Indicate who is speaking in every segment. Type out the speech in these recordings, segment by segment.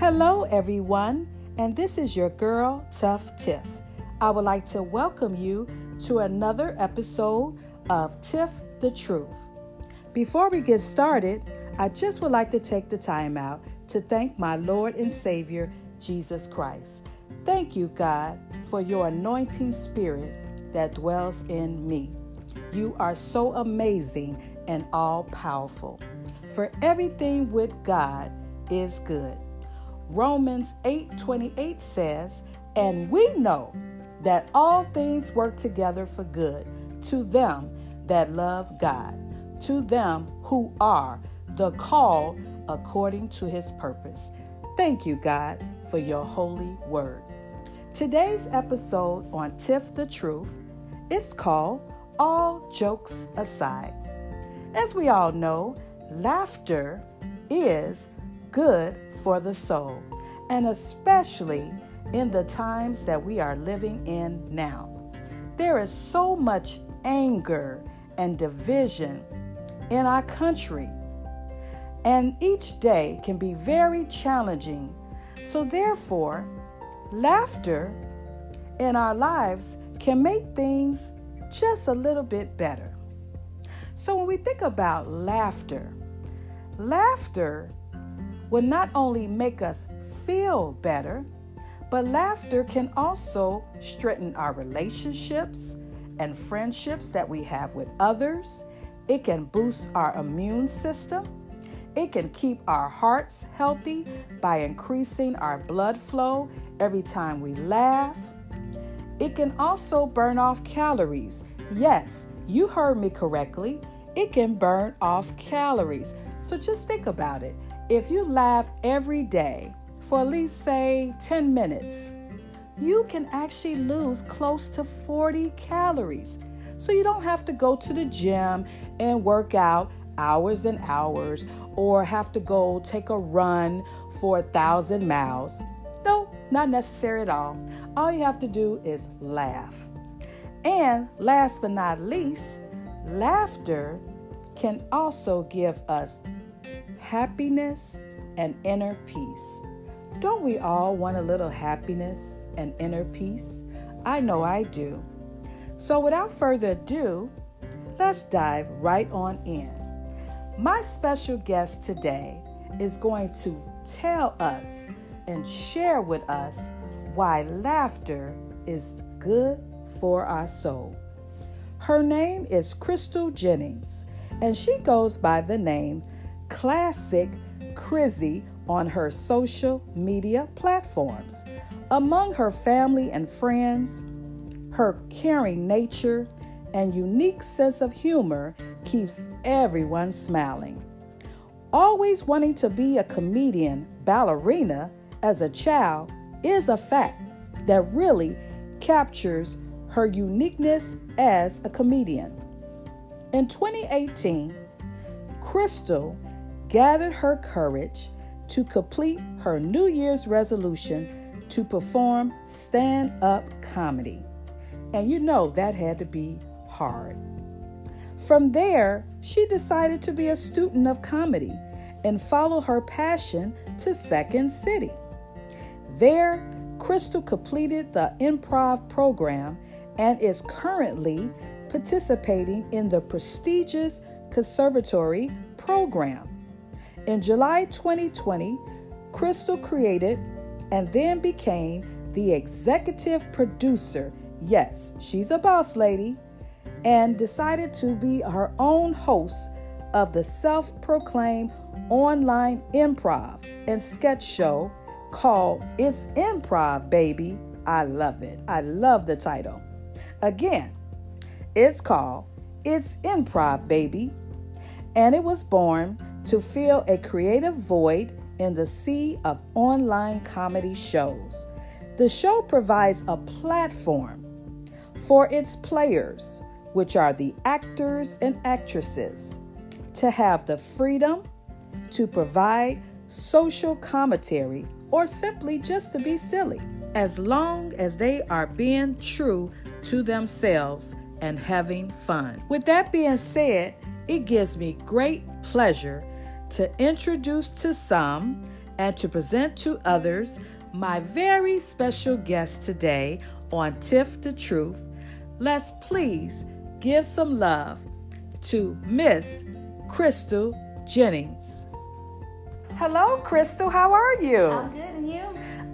Speaker 1: Hello, everyone, and this is your girl, Tuff Tiff. I would like to welcome you to another episode of Tiff the Truth. Before we get started, I just would like to take the time out to thank my Lord and Savior, Jesus Christ. Thank you, God, for your anointing spirit that dwells in me. You are so amazing and all powerful. For everything with God is good. Romans 8:28 says, "And we know that all things work together for good to them that love God, to them who are the called according to his purpose." Thank you, God, for your holy word. Today's episode on Tiff the Truth is called All Jokes Aside. As we all know, laughter is good for the soul, and especially in the times that we are living in now. There is so much anger and division in our country, and each day can be very challenging. So, therefore, laughter in our lives can make things just a little bit better. So, when we think about laughter, laughter will not only make us feel better, but laughter can also strengthen our relationships and friendships that we have with others. It can boost our immune system. It can keep our hearts healthy by increasing our blood flow every time we laugh. It can also burn off calories. Yes, you heard me correctly. It can burn off calories. So just think about it. If you laugh every day for at least, say, 10 minutes, you can actually lose close to 40 calories. So you don't have to go to the gym and work out hours and hours or have to go take a run for a thousand miles. No, not necessary at all. All you have to do is laugh. And last but not least, laughter can also give us happiness and inner peace. Don't we all want a little happiness and inner peace? I know I do. So, without further ado, let's dive right on in. My special guest today is going to tell us and share with us why laughter is good for our soul. Her name is Krystle Jennings, and she goes by the name Classic Crizzy on her social media platforms. Among her family and friends, her caring nature and unique sense of humor keeps everyone smiling. Always wanting to be a comedian, ballerina as a child is a fact that really captures her uniqueness as a comedian. In 2018, Krystle gathered her courage to complete her New Year's resolution to perform stand up comedy. And you know that had to be hard. From there, she decided to be a student of comedy and follow her passion to Second City. There, Krystle completed the improv program and is currently participating in the prestigious conservatory program. In July 2020, Krystle created and then became the executive producer. Yes, she's a boss lady, and decided to be her own host of the self proclaimed online improv and sketch show called It's Improv, Baby. I love it. I love the title. Again, it's called It's Improv, Baby, and it was born to fill a creative void in the sea of online comedy shows. The show provides a platform for its players, which are the actors and actresses, to have the freedom to provide social commentary or simply just to be silly, as long as they are being true to themselves and having fun. With that being said, it gives me great pleasure to introduce to some and to present to others my very special guest today on Tiff the Truth. Let's please give some love to Miss Krystle Jennings. Hello, Krystle. How are you?
Speaker 2: I'm good, and you?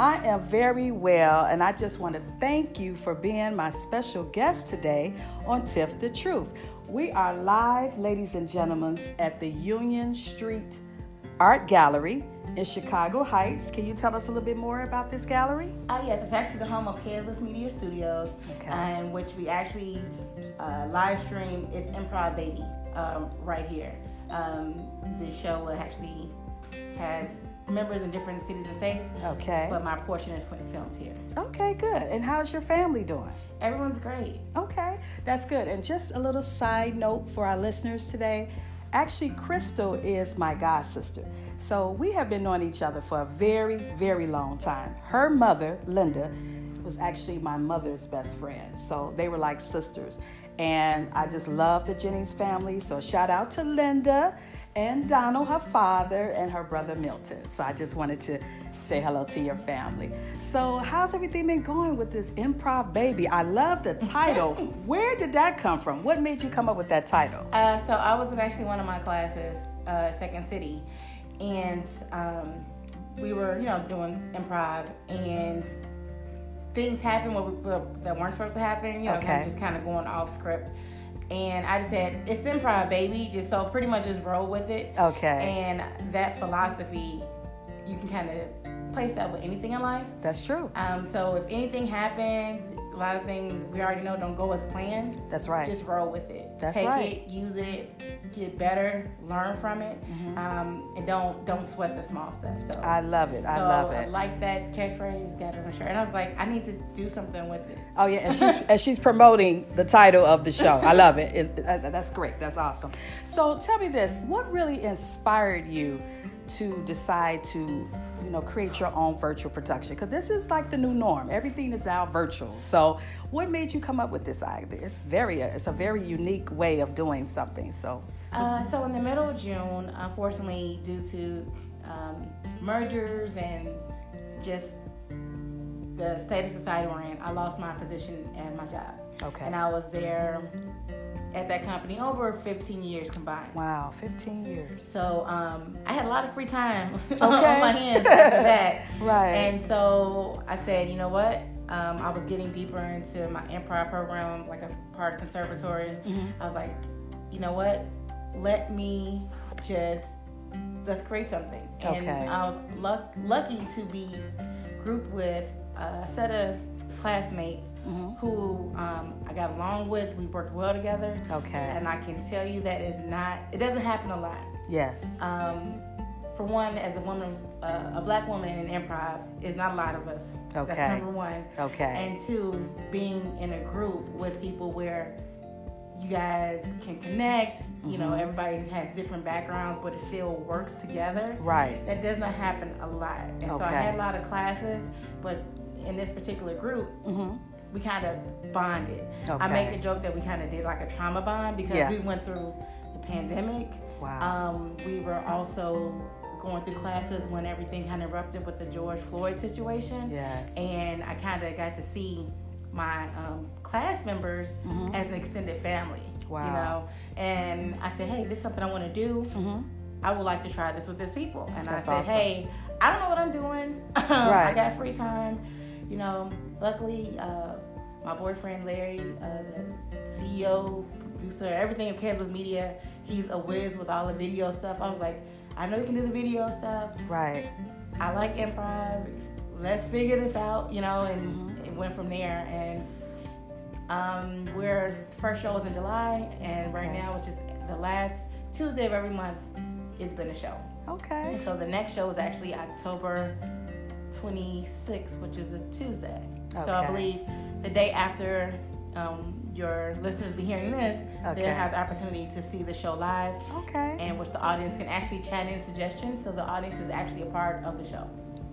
Speaker 1: I am very well, and I just want to thank you for being my special guest today on Tiff the Truth. We are live, ladies and gentlemen, at the Union Street Art Gallery in Chicago Heights. Can you tell us a little bit more about this gallery?
Speaker 2: Oh, yes, it's actually the home of Careless Media Studios,
Speaker 1: Okay.
Speaker 2: uh, in which we actually uh, live stream. It's Improv Baby um, right here. Um, the show actually has members in different cities and states,
Speaker 1: Okay.
Speaker 2: but my portion is filmed here.
Speaker 1: Okay, good. And how's your family doing?
Speaker 2: Everyone's great.
Speaker 1: Okay, that's good. And just a little side note for our listeners today. Actually, Krystle is my god sister. So we have been knowing each other for a very, very long time. Her mother, Linda, was actually my mother's best friend. So they were like sisters. And I just love the Jennings family. So shout out to Linda and Donald, her father, and her brother Milton. So I just wanted to say hello to your family. So, how's everything been going with this improv baby? I love the title. Where did that come from? What made you come up with that title?
Speaker 2: Uh, so I was in actually one of my classes, uh, Second City, and um, we were, you know, doing improv, and things happened where we, where- that weren't supposed to happen. You know,
Speaker 1: Okay.
Speaker 2: kind of just kind of going off script. And I just said, it's improv, baby. Just so pretty much just roll with it.
Speaker 1: Okay.
Speaker 2: And that philosophy, you can kind of place that with anything in life.
Speaker 1: That's true.
Speaker 2: Um, so if anything happens, a lot of things we already know don't go as planned.
Speaker 1: That's right.
Speaker 2: Just roll with it.
Speaker 1: That's
Speaker 2: Take
Speaker 1: right.
Speaker 2: it, use it, get better, learn from it, um, and don't don't sweat the small stuff. So
Speaker 1: Mm-hmm. I love it. I
Speaker 2: so
Speaker 1: love it.
Speaker 2: I like that catchphrase. Got it on a shirt, and I was like, I need to do something with it.
Speaker 1: Oh yeah, and she's and she's promoting the title of the show. I love it. It- uh, That's great. That's awesome. So tell me this: what really inspired you to decide to, you know, create your own virtual production? Because this is like the new norm. Everything is now virtual. So what made you come up with this idea? It's very, it's a very unique way of doing something. So
Speaker 2: Uh, so in the middle of June, unfortunately, due to um, mergers and just the state of society we're in, I lost my position and my job.
Speaker 1: Okay.
Speaker 2: And I was there at that company over 15 years combined.
Speaker 1: wow, 15 years.
Speaker 2: So um, I had a lot of free time
Speaker 1: Okay.
Speaker 2: on my hands after that.
Speaker 1: Right.
Speaker 2: And so I said, you know what? Um, I was getting deeper into my improv program, like a part of conservatory.
Speaker 1: Mm-hmm.
Speaker 2: I was like, you know what? Let me just let's create something. And
Speaker 1: Okay.
Speaker 2: I was luck, lucky to be grouped with a set of classmates
Speaker 1: Mm-hmm.
Speaker 2: who um, I got along with. We worked well together.
Speaker 1: Okay.
Speaker 2: And I can tell you that is not. It doesn't happen a lot.
Speaker 1: Yes.
Speaker 2: Um, for one, as a woman, uh, a black woman in improv, is not a lot of us.
Speaker 1: Okay.
Speaker 2: That's number one.
Speaker 1: Okay.
Speaker 2: And two, being in a group with people where you guys can connect. You know,
Speaker 1: Mhm.
Speaker 2: everybody has different backgrounds, but it still works together.
Speaker 1: Right.
Speaker 2: That does not happen a lot. And so I had a lot of classes, but in this particular group,
Speaker 1: Mm-hmm.
Speaker 2: We kind of bonded. I make a joke that we kind of did like a trauma bond because
Speaker 1: Yeah.
Speaker 2: we went through the pandemic.
Speaker 1: Wow.
Speaker 2: Um, we were also going through classes when everything kind of erupted with the George Floyd situation.
Speaker 1: yes.
Speaker 2: And I kind of got to see my um, class members
Speaker 1: Mhm.
Speaker 2: as an extended family.
Speaker 1: Wow.
Speaker 2: You know, and I said, hey, this is something I want to do.
Speaker 1: mm-hmm.
Speaker 2: I would like to try this with these people. And
Speaker 1: That's
Speaker 2: I said,
Speaker 1: awesome.
Speaker 2: hey, I don't know what I'm doing.
Speaker 1: Right.
Speaker 2: I got free time. You know, luckily, uh, my boyfriend Larry, uh, the CEO, producer, everything of Careless Media, he's a whiz with all the video stuff. I was like, I know you can do the video stuff.
Speaker 1: Right.
Speaker 2: I like improv. Let's figure this out, you know, and
Speaker 1: Mhm.
Speaker 2: it went from there. And um, we're first show was in July, and right now it's just the last Tuesday of every month. It's been a show.
Speaker 1: Okay.
Speaker 2: And so the next show is actually October 26th, which is a Tuesday. Okay. So I believe the day after um, your listeners be hearing this,
Speaker 1: Okay.
Speaker 2: they'll have the opportunity to see the show live,
Speaker 1: Okay.
Speaker 2: and which the audience can actually chat in suggestions. So the audience is actually a part of the show.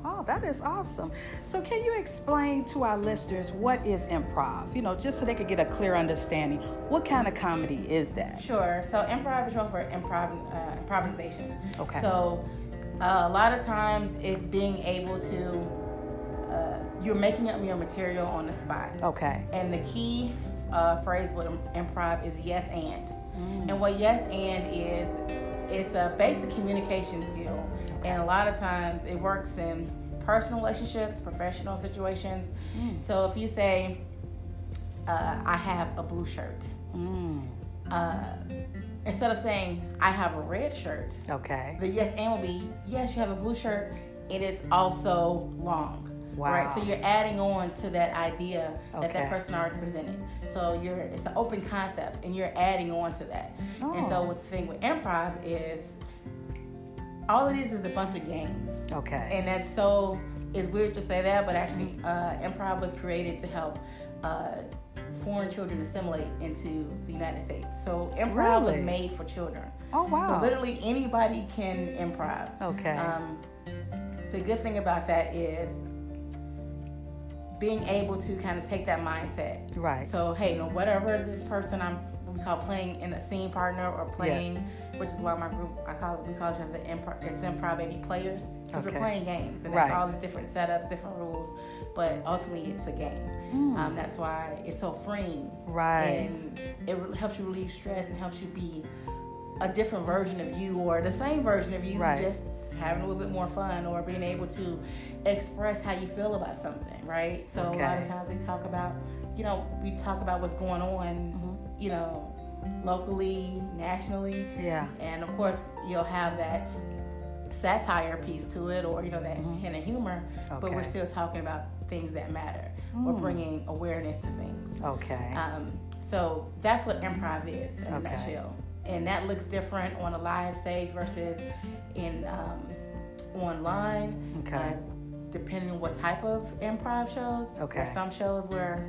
Speaker 1: Oh, that is awesome. So, can you explain to our listeners what is improv? You know, just so they could get a clear understanding. What kind of comedy is that?
Speaker 2: Sure. So improv is short for improv uh, improvisation.
Speaker 1: Okay.
Speaker 2: So Uh, a lot of times it's being able to, uh, you're making up your material on the spot.
Speaker 1: Okay.
Speaker 2: And the key uh, phrase with improv is yes and. Mm. And what yes and is, it's a basic communication skill. Okay. And a lot of times it works in personal relationships, professional situations. Mm. So if you say, uh, I have a blue shirt. Mm. Uh, instead of saying I have a red shirt,
Speaker 1: okay,
Speaker 2: the yes and will be yes, you have a blue shirt, and it's also long.
Speaker 1: Wow.
Speaker 2: Right. So you're adding on to that idea that okay. that person already presented. So you're it's an open concept, and you're adding on to that. Oh. And so oh. what the thing with improv is, all it is is a bunch of games.
Speaker 1: Okay.
Speaker 2: And that's so it's weird to say that, but actually, uh, improv was created to help. Uh, foreign children assimilate into the United States. So improv really? was made for children.
Speaker 1: Oh wow!
Speaker 2: So literally anybody can improv.
Speaker 1: Okay.
Speaker 2: Um, the good thing about that is being able to kind of take that mindset.
Speaker 1: Right.
Speaker 2: So hey, no, whatever this person I'm we call playing in a scene partner or playing, yes. which is why my group I call it we call each other improv. It's improv baby players because okay. we're playing games and right. it's all these different setups, different rules but ultimately it's a game. Mm. Um, that's why it's so freeing.
Speaker 1: Right.
Speaker 2: And it helps you relieve stress and helps you be a different version of you or the same version of you,
Speaker 1: right.
Speaker 2: just having a little bit more fun or being able to express how you feel about something, right? So okay. a lot of times we talk about, you know, we talk about what's going on, mm-hmm. you know, locally, nationally.
Speaker 1: Yeah.
Speaker 2: And of course, you'll have that satire piece to it or you know that mm-hmm. kind of humor okay. but we're still talking about things that matter mm. we're bringing awareness to things
Speaker 1: okay
Speaker 2: um, so that's what improv is in okay. a nutshell and that looks different on a live stage versus in um, online
Speaker 1: okay uh,
Speaker 2: depending on what type of improv shows
Speaker 1: okay
Speaker 2: There's some shows where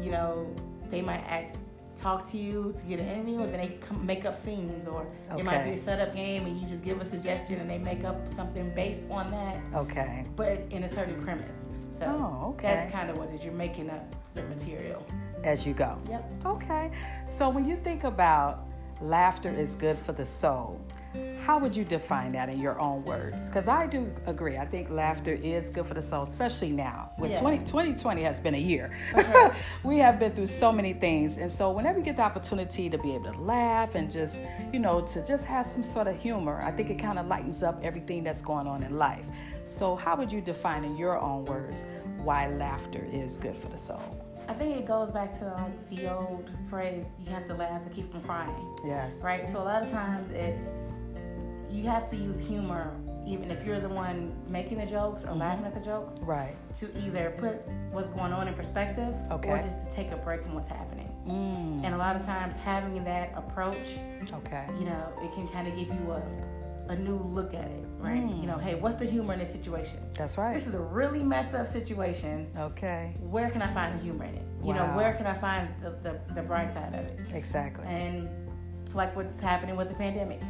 Speaker 2: you know they might act talk to you to get an interview, and then they come make up scenes, or okay. it might be a setup game, and you just give a suggestion, and they make up something based on that.
Speaker 1: Okay.
Speaker 2: But in a certain premise. So
Speaker 1: oh, okay.
Speaker 2: that's kind of what it is. You're making up the material
Speaker 1: as you go.
Speaker 2: Yep.
Speaker 1: Okay. So when you think about laughter is good for the soul, how would you define that in your own words? Because I do agree. I think laughter is good for the soul, especially now. With yeah. 20, 2020 has been a year. Okay. Uh-huh. we have been through so many things. And so whenever you get the opportunity to be able to laugh and just, you know, to just have some sort of humor, I think it kind of lightens up everything that's going on in life. So how would you define in your own words why laughter is good for the soul?
Speaker 2: I think it goes back to like the old phrase, you have to laugh to keep from crying.
Speaker 1: Yes.
Speaker 2: Right? So a lot of times it's you have to use humor even if you're the one making the jokes or mm-hmm. laughing at the jokes
Speaker 1: right
Speaker 2: to either put what's going on in perspective
Speaker 1: okay.
Speaker 2: or just to take a break from what's happening
Speaker 1: mm.
Speaker 2: and a lot of times having that approach
Speaker 1: okay
Speaker 2: you know it can kind of give you a, a new look at it right mm. you know hey what's the humor in this situation
Speaker 1: that's right
Speaker 2: this is a really messed up situation
Speaker 1: okay
Speaker 2: where can i find the humor in it you wow. know where can i find the, the, the bright side of it
Speaker 1: exactly
Speaker 2: and like what's happening with the pandemic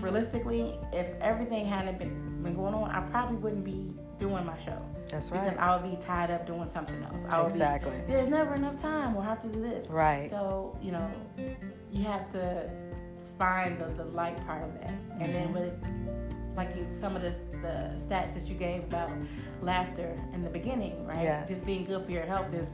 Speaker 2: realistically, if everything hadn't been, been going on, I probably wouldn't be doing my show.
Speaker 1: That's right.
Speaker 2: Because I would be tied up doing something else. I
Speaker 1: exactly.
Speaker 2: Be, There's never enough time. We'll have to do this.
Speaker 1: Right.
Speaker 2: So, you know, you have to find the, the light part of that. And mm-hmm. then with like you, some of the, the stats that you gave about laughter in the beginning, right?
Speaker 1: Yes.
Speaker 2: Just being good for your health is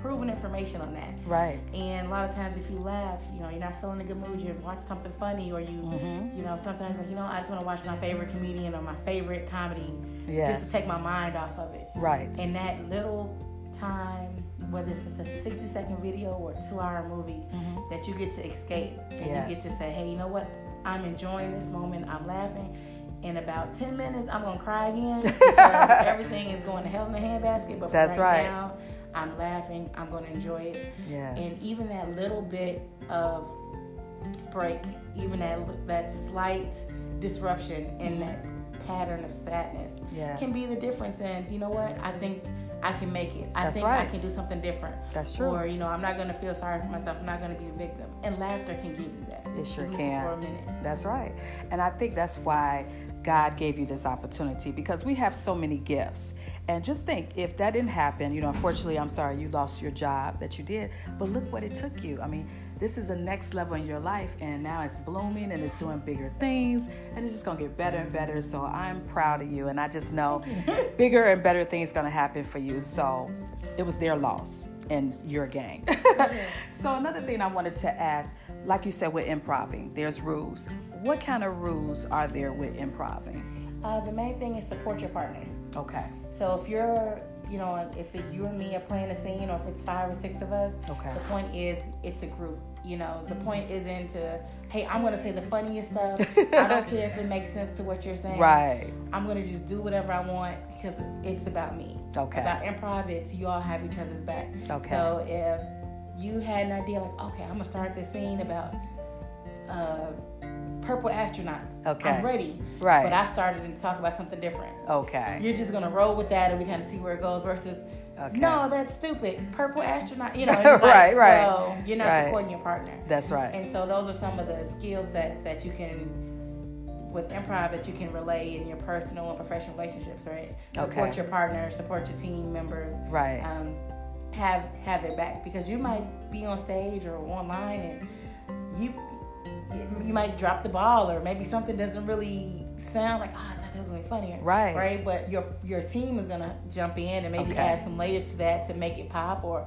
Speaker 2: proven information on that.
Speaker 1: Right.
Speaker 2: And a lot of times, if you laugh, you know, you're not feeling a good mood, you watch something funny, or you, mm-hmm. you know, sometimes like, you know, I just want to watch my favorite comedian or my favorite comedy,
Speaker 1: yes.
Speaker 2: just to take my mind off of it.
Speaker 1: Right.
Speaker 2: And that little time, whether it's a 60 second video or a two hour movie, mm-hmm. that you get to escape and yes. you get to say, hey, you know what? I'm enjoying this moment. I'm laughing in about 10 minutes, I'm going to cry again because everything is going to hell in the handbasket. But
Speaker 1: That's
Speaker 2: right,
Speaker 1: right.
Speaker 2: now, I'm laughing. I'm going to enjoy it.
Speaker 1: Yes.
Speaker 2: And even that little bit of break, even that that slight disruption in that pattern of sadness
Speaker 1: yes.
Speaker 2: can be the difference. And you know what? I think I can make it. I
Speaker 1: That's
Speaker 2: think
Speaker 1: right.
Speaker 2: I can do something different.
Speaker 1: That's true.
Speaker 2: Or you know, I'm not going to feel sorry for myself. I'm not going to be a victim. And laughter can give you that.
Speaker 1: It sure
Speaker 2: can.
Speaker 1: For
Speaker 2: a minute.
Speaker 1: That's right. And I think that's why God gave you this opportunity because we have so many gifts. And just think, if that didn't happen, you know, unfortunately, I'm sorry you lost your job that you did, but look what it took you. I mean, this is the next level in your life, and now it's blooming and it's doing bigger things, and it's just gonna get better and better. So I'm proud of you, and I just know bigger and better things gonna happen for you. So it was their loss and your gain. so another thing I wanted to ask, like you said with improving, there's rules. What kind of rules are there with improving?
Speaker 2: Uh, the main thing is support your partner.
Speaker 1: Okay.
Speaker 2: So if you're, you know, if it, you and me are playing a scene, or if it's five or six of us,
Speaker 1: Okay.
Speaker 2: the point is it's a group. You know, the point isn't to, hey, I'm gonna say the funniest stuff. I don't care if it makes sense to what you're saying.
Speaker 1: Right.
Speaker 2: I'm gonna just do whatever I want because it's about me.
Speaker 1: Okay.
Speaker 2: About improv, it's you all have each other's back.
Speaker 1: Okay.
Speaker 2: So if you had an idea like, okay, I'm gonna start this scene about uh, purple astronaut.
Speaker 1: Okay.
Speaker 2: I'm ready.
Speaker 1: Right.
Speaker 2: But I started and talk about something different.
Speaker 1: Okay.
Speaker 2: You're just gonna roll with that and we kind of see where it goes versus.
Speaker 1: Okay.
Speaker 2: No, that's stupid. Purple astronaut. You know, it's like,
Speaker 1: Right, right.
Speaker 2: Well, you're not
Speaker 1: Right.
Speaker 2: supporting your partner.
Speaker 1: That's right.
Speaker 2: And so those are some of the skill sets that you can with improv that you can relay in your personal and professional relationships, right? Support your partner, support your team members.
Speaker 1: Right.
Speaker 2: Um, have have their back because you might be on stage or online and you you might drop the ball or maybe something doesn't really sound like oh I thought that was gonna be funnier
Speaker 1: Right.
Speaker 2: right but your your team is gonna jump in and maybe
Speaker 1: Okay. Mm-hmm.
Speaker 2: add some layers to that to make it pop or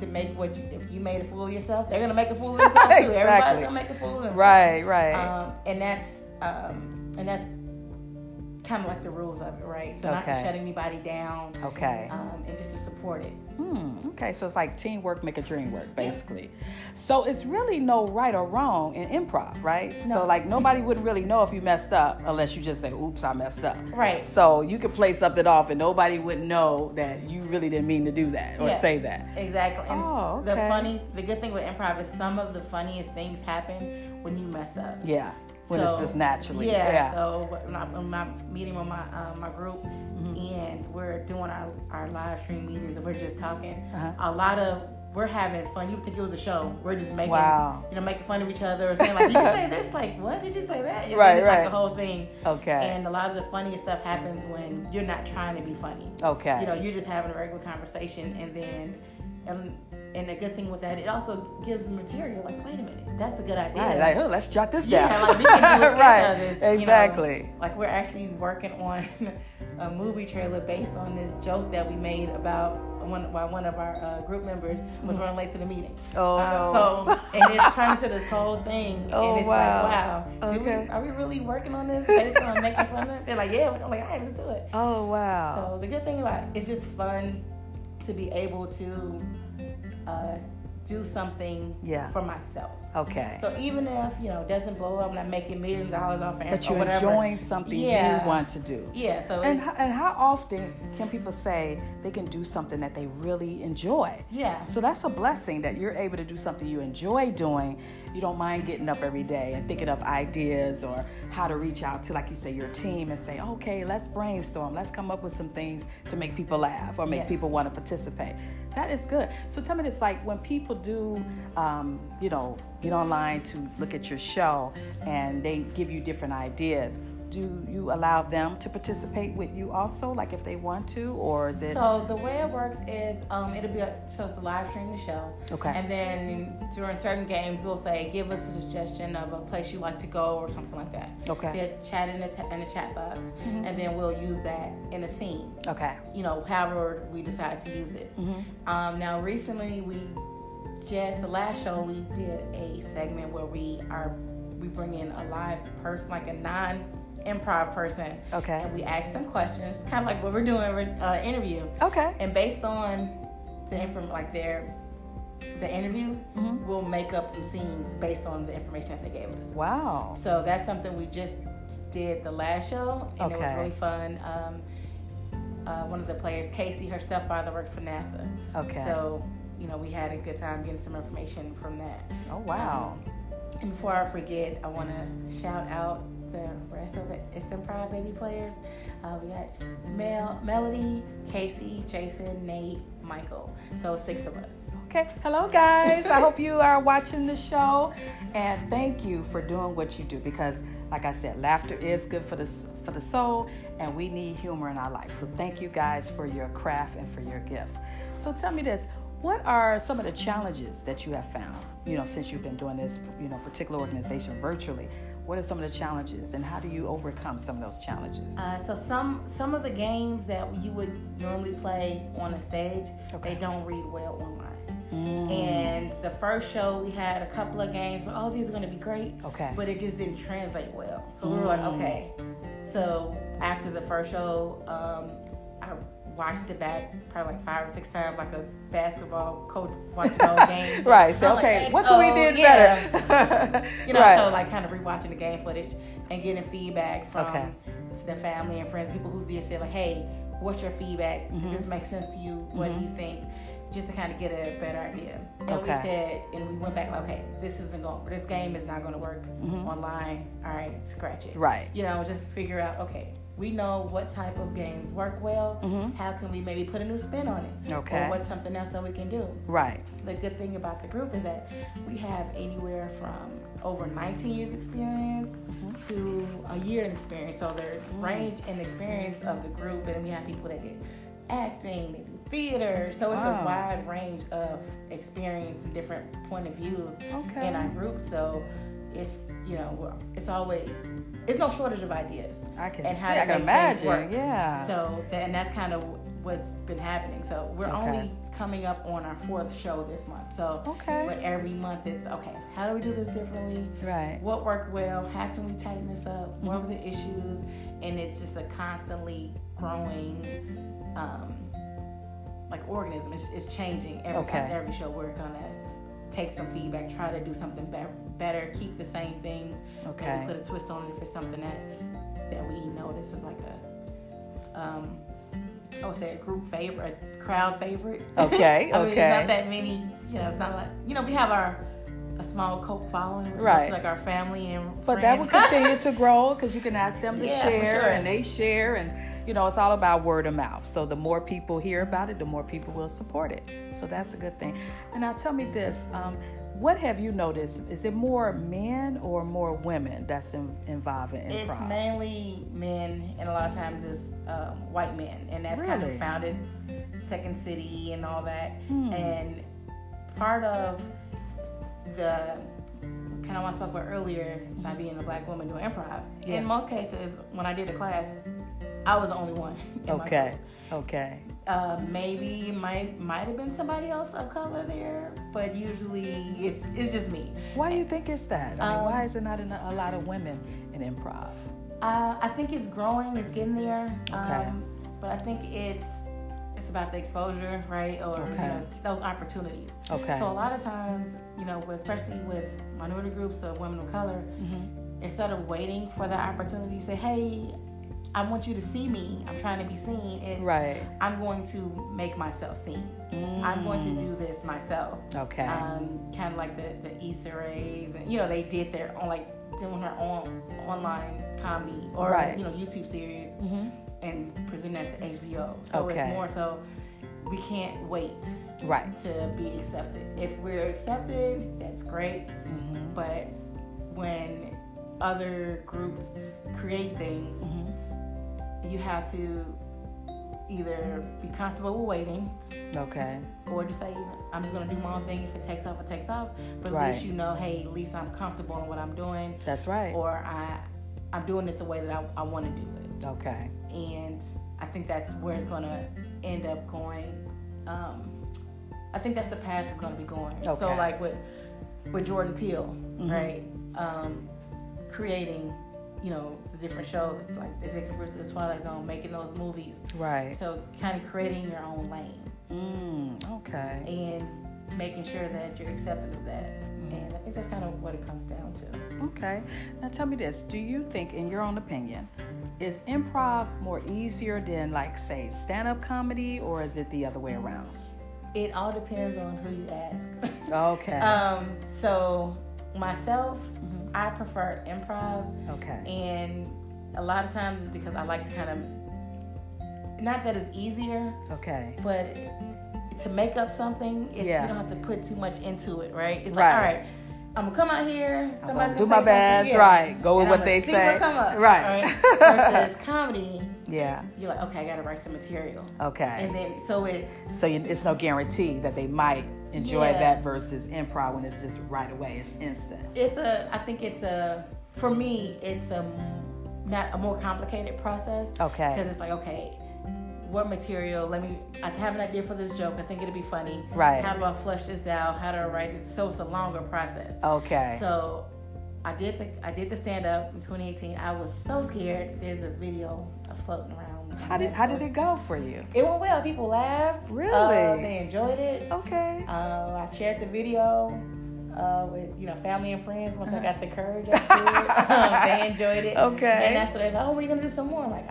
Speaker 2: to make what you, if you made a fool of yourself they're gonna make a fool of themselves too everybody's gonna make a fool of themselves
Speaker 1: Right, right.
Speaker 2: um, and that's um, and that's kind of like the rules of it right so not to shut anybody down
Speaker 1: okay.
Speaker 2: um, and just to support it
Speaker 1: Hmm, okay, so it's like teamwork make a dream work, basically. So it's really no right or wrong in improv, right?
Speaker 2: No.
Speaker 1: So like nobody would really know if you messed up unless you just say, "Oops, I messed up."
Speaker 2: Right.
Speaker 1: So you could play something off and nobody would know that you really didn't mean to do that or
Speaker 2: Yeah.
Speaker 1: say that.
Speaker 2: Exactly. And
Speaker 1: Oh,
Speaker 2: the funny, the good thing with improv is some of the funniest things happen when you mess up.
Speaker 1: Yeah, when it's
Speaker 2: So,
Speaker 1: just naturally.
Speaker 2: Yeah.
Speaker 1: Yeah.
Speaker 2: So when I'm, I'm meeting with my um, my group,
Speaker 1: Mm-hmm.
Speaker 2: and we're doing our, our live stream meetings, and we're just talking.
Speaker 1: Uh-huh.
Speaker 2: A lot of we're having fun. You would think it was a show. We're just making,
Speaker 1: Wow.
Speaker 2: you know, making fun of each other, or saying like, "Did you say this?" Like, "What did you say that?" Know,
Speaker 1: Right,
Speaker 2: it's
Speaker 1: right.
Speaker 2: like the whole thing.
Speaker 1: Okay.
Speaker 2: And a lot of the funniest stuff happens when you're not trying to be funny.
Speaker 1: Okay.
Speaker 2: You know, you're just having a regular conversation, and then, and, and the good thing with that, it also gives the material. Like, wait a minute, that's a good idea.
Speaker 1: Right, like, oh, let's jot this down.
Speaker 2: Yeah, like we can do a sketch
Speaker 1: right.
Speaker 2: of this. you know.
Speaker 1: Exactly.
Speaker 2: like we're actually working on a movie trailer based on this joke that we made about one while one of our uh, group members was running late to the meeting.
Speaker 1: Mm-hmm. Oh,
Speaker 2: Uh,
Speaker 1: no.
Speaker 2: So and it turned into this whole thing,
Speaker 1: Oh,
Speaker 2: and it's
Speaker 1: wow.
Speaker 2: like, wow, do we-
Speaker 1: Okay.
Speaker 2: are we really working on this based on making fun of it? They're like, yeah. I'm like, all right, let's do it.
Speaker 1: Oh wow.
Speaker 2: So the good thing about it, it's just fun to be able to uh, do something
Speaker 1: Yeah.
Speaker 2: for myself.
Speaker 1: okay.
Speaker 2: So even if you know it doesn't blow up, I'm not making millions of dollars off of
Speaker 1: but you're
Speaker 2: whatever.
Speaker 1: enjoying something
Speaker 2: Yeah.
Speaker 1: you want to do.
Speaker 2: Yeah. So
Speaker 1: And how, and how often can people say they can do something that they really enjoy?
Speaker 2: yeah.
Speaker 1: So that's a blessing that you're able to do something you enjoy doing. You don't mind getting up every day and thinking of ideas or how to reach out to, like you say, your team and say, okay, let's brainstorm. Let's come up with some things to make people laugh or make
Speaker 2: Yeah.
Speaker 1: people want to participate. That is good. So tell me this like when people do, um, you know, get online to look at your show and they give you different ideas. Do you allow them to participate with you also, like if they want to, or is it?
Speaker 2: So the way it works is um, it'll be a, so it's the live stream the show.
Speaker 1: Okay.
Speaker 2: And then during certain games, we'll say give us a suggestion of a place you like to go or something like that.
Speaker 1: Okay. Mm-hmm.
Speaker 2: They'll chat in the ta- in the chat box, and then we'll use that in a scene.
Speaker 1: okay.
Speaker 2: you know, however we decide to use it.
Speaker 1: Mm-hmm.
Speaker 2: Um, now, recently we just the last show we did a segment where we are we bring in a live person, like a non improv person,
Speaker 1: Okay.
Speaker 2: and we ask them questions, kind of like what we're doing in uh, interview,
Speaker 1: Okay.
Speaker 2: and based on the inform like their the interview,
Speaker 1: Mm-hmm.
Speaker 2: we'll make up some scenes based on the information that they gave us.
Speaker 1: Wow.
Speaker 2: So that's something we just did the last show, and it was really fun. Um, uh, one of the players, Casey, her stepfather works for NASA.
Speaker 1: Okay.
Speaker 2: So, you know, we had a good time getting some information from that.
Speaker 1: Oh wow.
Speaker 2: Um, and before I forget, I want to shout out the rest of the It's Improv Baby players. Uh, we got Mel, Melody, Casey, Jason, Nate, Michael. So six of us.
Speaker 1: Okay. Hello, guys. I hope you are watching the show, and thank you for doing what you do because, like I said, laughter is good for the for the soul, and we need humor in our life. So thank you guys for your craft and for your gifts. So tell me this: What are some of the challenges that you have found, you know, since you've been doing this, you know, particular organization virtually? What are some of the challenges, and how do you overcome some of those challenges?
Speaker 2: Uh, so some some of the games that you would normally play on a stage,
Speaker 1: Okay.
Speaker 2: they don't read well online.
Speaker 1: Mm,
Speaker 2: And the first show, we had a couple of games. But, oh, these are going to be great.
Speaker 1: Okay.
Speaker 2: But it just didn't translate well. So we were like,
Speaker 1: Mm.
Speaker 2: okay. So after the first show, um, watched it back probably like five or six times, like a basketball coach watching all games.
Speaker 1: right. So
Speaker 2: I'm like,
Speaker 1: okay,
Speaker 2: "Thanks,
Speaker 1: what can we
Speaker 2: oh,
Speaker 1: do
Speaker 2: yeah."
Speaker 1: better?
Speaker 2: You know,
Speaker 1: right.
Speaker 2: so like kind of rewatching the game footage and getting feedback from
Speaker 1: Okay.
Speaker 2: the family and friends, people who did say like, "Hey, what's your feedback?
Speaker 1: Mhm.
Speaker 2: Does this make sense to you? What do you think?" Just to kind of get a better idea. And we said, and we went back like, "Okay, this isn't going. This game is not going to work
Speaker 1: Mhm.
Speaker 2: online. All right, scratch it.
Speaker 1: Right.
Speaker 2: You know, just figure out. Okay, we know what type of games work well.
Speaker 1: Mhm.
Speaker 2: How can we maybe put a new spin on it?
Speaker 1: Okay.
Speaker 2: Or what's something else that we can do?
Speaker 1: Right.
Speaker 2: the good thing about the group is that we have anywhere from over 19 years experience
Speaker 1: Mm-hmm.
Speaker 2: to a year in experience. So the range and experience of the group, and we have people that did acting, they do theater. So it's
Speaker 1: Wow.
Speaker 2: a wide range of experience and different point of views
Speaker 1: Okay.
Speaker 2: in our group. So it's you know it's always it's no shortage of ideas.
Speaker 1: I can
Speaker 2: and
Speaker 1: see.
Speaker 2: how to
Speaker 1: I can imagine. Yeah.
Speaker 2: So that, and that's kind of what's been happening. So we're
Speaker 1: Okay.
Speaker 2: only coming up on our fourth show this month. So
Speaker 1: Okay.
Speaker 2: but every month it's okay. How do we do this differently?
Speaker 1: right.
Speaker 2: What worked well? How can we tighten this up? What were the issues? And it's just a constantly growing, um, like organism. It's, it's changing every
Speaker 1: Okay.
Speaker 2: every show. We're gonna take some feedback, try to do something better, better keep the same things,
Speaker 1: Okay.
Speaker 2: put a twist on it if it's something that that we notice is like a, um, I would say a group favorite, a crowd favorite.
Speaker 1: Okay,
Speaker 2: I mean,
Speaker 1: okay.
Speaker 2: Not that many. You know, it's not like you know we have our a small cult following, which
Speaker 1: Right.
Speaker 2: is like our family and
Speaker 1: But that will continue to grow because you can ask them to
Speaker 2: Yeah,
Speaker 1: share
Speaker 2: sure.
Speaker 1: and they share and you know it's all about word of mouth. So the more people hear about it, the more people will support it. So that's a good thing. And now tell me this: um, what have you noticed? Is it more men or more women that's in, involved in
Speaker 2: it?
Speaker 1: It's
Speaker 2: mainly men, and a lot of times it's um, white men, and that's kind of founded Second City and all that.
Speaker 1: Hmm.
Speaker 2: And part of the kind of what I spoke about earlier, by being a black woman doing improv.
Speaker 1: Yeah.
Speaker 2: In most cases, when I did a class, I was the only one. in
Speaker 1: Okay. Okay.
Speaker 2: Uh, maybe might might have been somebody else of color there, but usually it's it's just me.
Speaker 1: Why do you think it's that? I mean,
Speaker 2: Um,
Speaker 1: why is there not en- a lot of women in improv?
Speaker 2: Uh, I think it's growing. It's getting there.
Speaker 1: Okay.
Speaker 2: Um, but I think it's about the exposure, right? Or you know, those opportunities.
Speaker 1: Okay.
Speaker 2: So a lot of times, you know, especially with minority groups of women of color,
Speaker 1: Mhm.
Speaker 2: instead of waiting for the opportunity, say, "Hey, I want you to see me. I'm trying to be seen." It's,
Speaker 1: Right.
Speaker 2: I'm going to make myself seen. I'm going to do this myself.
Speaker 1: Mm. Okay.
Speaker 2: Um, kind of like the, the Issa Raes, and you know, they did their own like doing her own online comedy or
Speaker 1: Right.
Speaker 2: you know YouTube series
Speaker 1: hmm
Speaker 2: and present that to HBO. So
Speaker 1: Okay.
Speaker 2: it's more so we can't wait
Speaker 1: Right.
Speaker 2: to be accepted. If we're accepted, that's great.
Speaker 1: hmm
Speaker 2: But when other groups create things,
Speaker 1: hmm
Speaker 2: you have to either be comfortable with waiting
Speaker 1: Okay.
Speaker 2: or just say, I'm just gonna do my own thing. If it takes off, it takes off. But at
Speaker 1: Right.
Speaker 2: least you know, hey, at least I'm comfortable in what I'm doing,
Speaker 1: That's right.
Speaker 2: or I, I'm doing it the way that I, I want to do it.
Speaker 1: Okay.
Speaker 2: And I think that's where it's gonna end up going. Um, I think that's the path it's gonna be going.
Speaker 1: Okay.
Speaker 2: So like with with Jordan Peele,
Speaker 1: Mhm.
Speaker 2: right? Um, creating, you know, the different shows like the Executive Producer of the Twilight Zone, making those movies.
Speaker 1: Right.
Speaker 2: So kind of creating your own lane.
Speaker 1: Mm, okay.
Speaker 2: and making sure that you're accepted of that. And I think that's kind of what it comes down to.
Speaker 1: Okay. Now tell me this. Do you think, in your own opinion, is improv more easier than, like, say, stand up comedy, or is it the other way around?
Speaker 2: It all depends on who you ask.
Speaker 1: Okay.
Speaker 2: um, so myself,
Speaker 1: Mhm.
Speaker 2: I prefer improv,
Speaker 1: Okay.
Speaker 2: and a lot of times it's because I like to kind of, not that it's easier,
Speaker 1: Okay.
Speaker 2: but to make up something, it's,
Speaker 1: Yeah.
Speaker 2: you don't have to put too much into it, right? It's
Speaker 1: Right.
Speaker 2: like, all right, I'm gonna come out here. Somebody's
Speaker 1: gonna do my best,
Speaker 2: yeah,
Speaker 1: right. Go with what they say.
Speaker 2: What
Speaker 1: Right.
Speaker 2: alright? Versus comedy,
Speaker 1: Yeah.
Speaker 2: you're like, okay, I gotta write some material.
Speaker 1: Okay.
Speaker 2: And then so it's
Speaker 1: So you, it's no guarantee that they might enjoy
Speaker 2: Yeah.
Speaker 1: that versus improv when it's just right away. It's instant.
Speaker 2: it's a I think it's a for me it's a not a more complicated process.
Speaker 1: Okay.
Speaker 2: Because it's like okay, what material? Let me. I have an idea for this joke. I think it'd be funny.
Speaker 1: Right.
Speaker 2: How do I flush this out? How do I write it? So it's a longer process.
Speaker 1: Okay.
Speaker 2: So I did the I did the stand up in 2018. I was so scared. There's a video floating around.
Speaker 1: How did how did it go for you?
Speaker 2: It went well. People laughed.
Speaker 1: Really?
Speaker 2: Uh, they enjoyed it.
Speaker 1: Okay.
Speaker 2: Uh, I shared the video uh, with you know family and friends. Once I got the courage up to it, they enjoyed it.
Speaker 1: Okay.
Speaker 2: And that's when they said, "Oh, when are gonna do some more?" I'm like,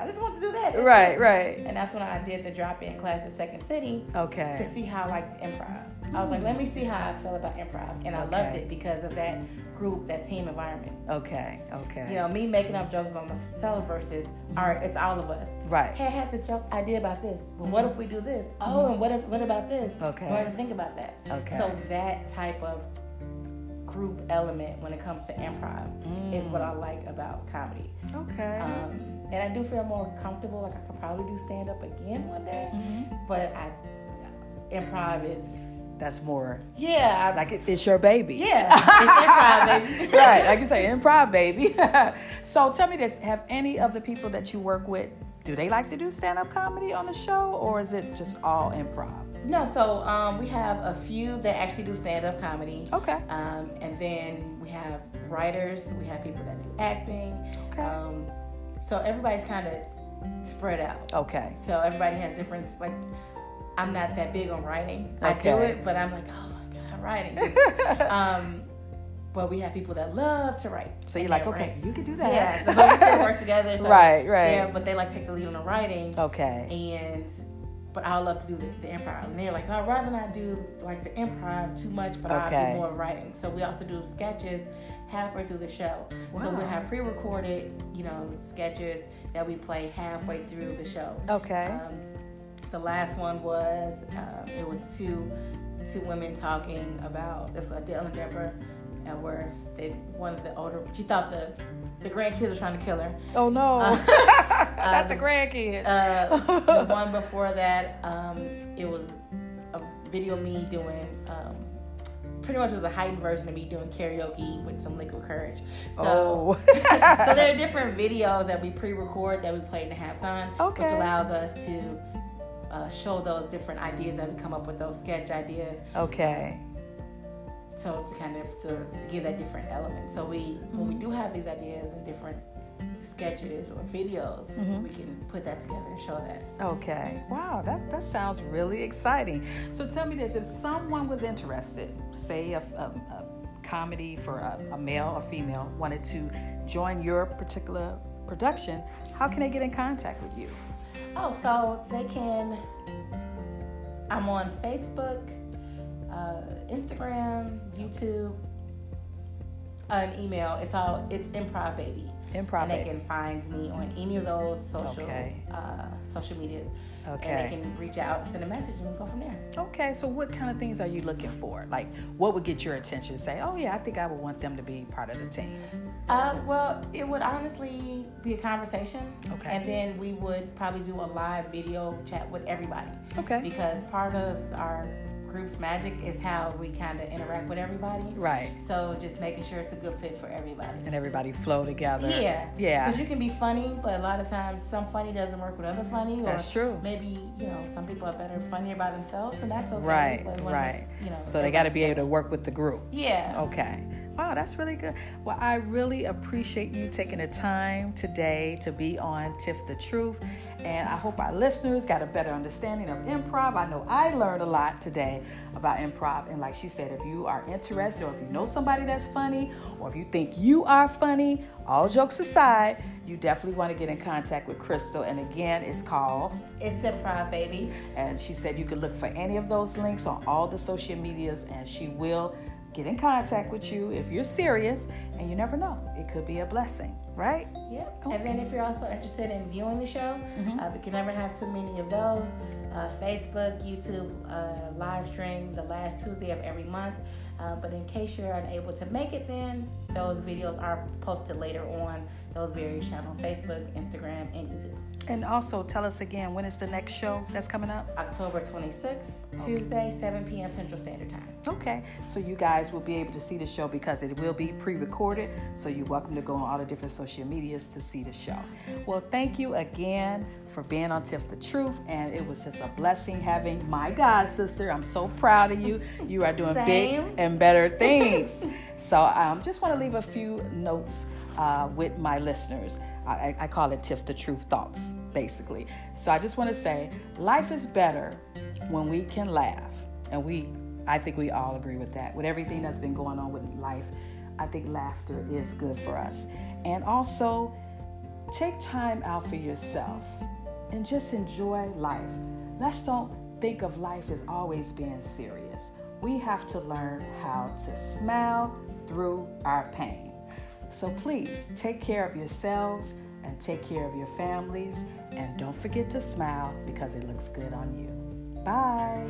Speaker 2: I, just want to do that.
Speaker 1: Right, right.
Speaker 2: And that's when I did the drop-in class at Second City
Speaker 1: Okay.
Speaker 2: to see how I liked improv. I was like, let me see how I feel about improv, and I loved it because of that group, that team environment.
Speaker 1: Okay. Okay.
Speaker 2: You know, me making up jokes on the myself versus, all right, it's all of us.
Speaker 1: Right.
Speaker 2: Hey, I had this joke idea about this. But what if we do this? Oh, and what if what about this?
Speaker 1: Okay.
Speaker 2: Ahead and think about that.
Speaker 1: Okay.
Speaker 2: So that type of group element when it comes to improv is what I like about comedy.
Speaker 1: Okay.
Speaker 2: Um, and I do feel more comfortable. Like I could probably do stand up again one day,
Speaker 1: Mm-hmm.
Speaker 2: but I improv is
Speaker 1: That's more
Speaker 2: yeah, I,
Speaker 1: like it, it's your baby.
Speaker 2: yeah, it's improv, baby.
Speaker 1: right, like you say, improv, baby. so tell me this: Have any of the people that you work with do they like to do stand-up comedy on the show, or is it just all improv?
Speaker 2: No, so um, we have a few that actually do stand up comedy.
Speaker 1: Okay.
Speaker 2: Um, and then we have writers, we have people that do acting.
Speaker 1: Okay.
Speaker 2: Um, so everybody's kind of spread out.
Speaker 1: Okay.
Speaker 2: So everybody has different, like, I'm not that big on writing. I do it, but I'm like, oh my God, writing. um, but we have people that love to write.
Speaker 1: So you're like, okay,
Speaker 2: write.
Speaker 1: you can do that.
Speaker 2: Yeah, so but we still work together. So
Speaker 1: Right, right.
Speaker 2: Yeah, but they like take the lead on the writing
Speaker 1: Okay.
Speaker 2: and but I love to do the, the improv. And they're like, I'd rather not do like the improv too much, but I'll do more writing. So we also do sketches halfway through the show. So we'll have pre-recorded, you know, sketches that we play halfway through the show.
Speaker 1: Okay.
Speaker 2: Um, the last one was um, it was two two women talking about it was a Ellen Deborah, and where they one of the older she thought the the grandkids were trying to kill her.
Speaker 1: oh no,
Speaker 2: Uh,
Speaker 1: not the
Speaker 2: um,
Speaker 1: grandkids.
Speaker 2: Uh, the one before that, um, it was a video of me doing. Um, pretty much was a heightened version of me doing karaoke with some liquid courage. So,
Speaker 1: oh.
Speaker 2: so there are different videos that we pre-record that we play in the halftime,
Speaker 1: Okay.
Speaker 2: which allows us to uh, show those different ideas that we come up with, those sketch ideas.
Speaker 1: okay.
Speaker 2: So to kind of to, to give that different element. So we when we do have these ideas and different sketches or videos,
Speaker 1: Mhm.
Speaker 2: we can put that together and show that.
Speaker 1: Okay. Wow, that, that sounds really exciting. So tell me this if someone was interested, say a, a, a comedy for a, a male or female, wanted to join your particular production, how can they get in contact with you?
Speaker 2: Oh, so they can. I'm on Facebook, uh, Instagram, YouTube, an email. It's all it's improv baby. And they can find me on any of those social
Speaker 1: Okay.
Speaker 2: uh, social medias.
Speaker 1: Okay.
Speaker 2: And they can reach out, send a message, and we'll go from there.
Speaker 1: Okay, so what kind of things are you looking for? Like, what would get your attention? Say, oh yeah, I think I would want them to be part of the team.
Speaker 2: Uh, well, it would honestly be a conversation.
Speaker 1: Okay.
Speaker 2: And then we would probably do a live video chat with everybody.
Speaker 1: Okay.
Speaker 2: Because part of our group's magic is how we kind of interact with everybody.
Speaker 1: Right.
Speaker 2: So just making sure it's a good fit for everybody.
Speaker 1: And everybody flow together.
Speaker 2: Yeah.
Speaker 1: Yeah.
Speaker 2: Because you can be funny, but a lot of times some funny doesn't work with other funny.
Speaker 1: That's true.
Speaker 2: Maybe, you know, some people are better funnier by themselves, and that's okay.
Speaker 1: Right, right.
Speaker 2: You know,
Speaker 1: So they got to be able to work with the group.
Speaker 2: Yeah.
Speaker 1: Okay. Wow, that's really good. Well, I really appreciate you taking the time today to be on Tiff the Truth. And I hope our listeners got a better understanding of improv. I know I learned a lot today about improv. And like she said, if you are interested or if you know somebody that's funny or if you think you are funny, all jokes aside, you definitely want to get in contact with Krystle. And again, it's called
Speaker 2: It's improv, baby.
Speaker 1: and she said you could look for any of those links on all the social medias and she will get in contact with you if you're serious. And you never know, it could be a blessing, right?
Speaker 2: Yep. And then if you're also interested in viewing the show,
Speaker 1: Mm-hmm.
Speaker 2: uh, we can never have too many of those. Uh, Facebook, YouTube, uh, live stream the last Tuesday of every month. Um, but in case you're unable to make it, then those videos are posted later on those various channels Facebook, Instagram, and YouTube.
Speaker 1: And also tell us again when is the next show that's coming up?
Speaker 2: October 26th, Tuesday, 7 p.m. Central Standard Time.
Speaker 1: Okay, so you guys will be able to see the show because it will be pre recorded. So you're welcome to go on all the different social medias to see the show. Well, thank you again for being on Tiff the Truth. And it was just a blessing having my God sister. I'm so proud of you. You are doing
Speaker 2: Same.
Speaker 1: big and better things. so I um, just want to leave a few notes uh, with my listeners. I, I call it Tiff the Truth Thoughts, basically. So I just want to say life is better when we can laugh. And we, I think we all agree with that. With everything that's been going on with life, I think laughter is good for us. And also, take time out for yourself and just enjoy life. Let's don't think of life as always being serious. We have to learn how to smile through our pain. So please take care of yourselves and take care of your families. And don't forget to smile because it looks good on you. Bye.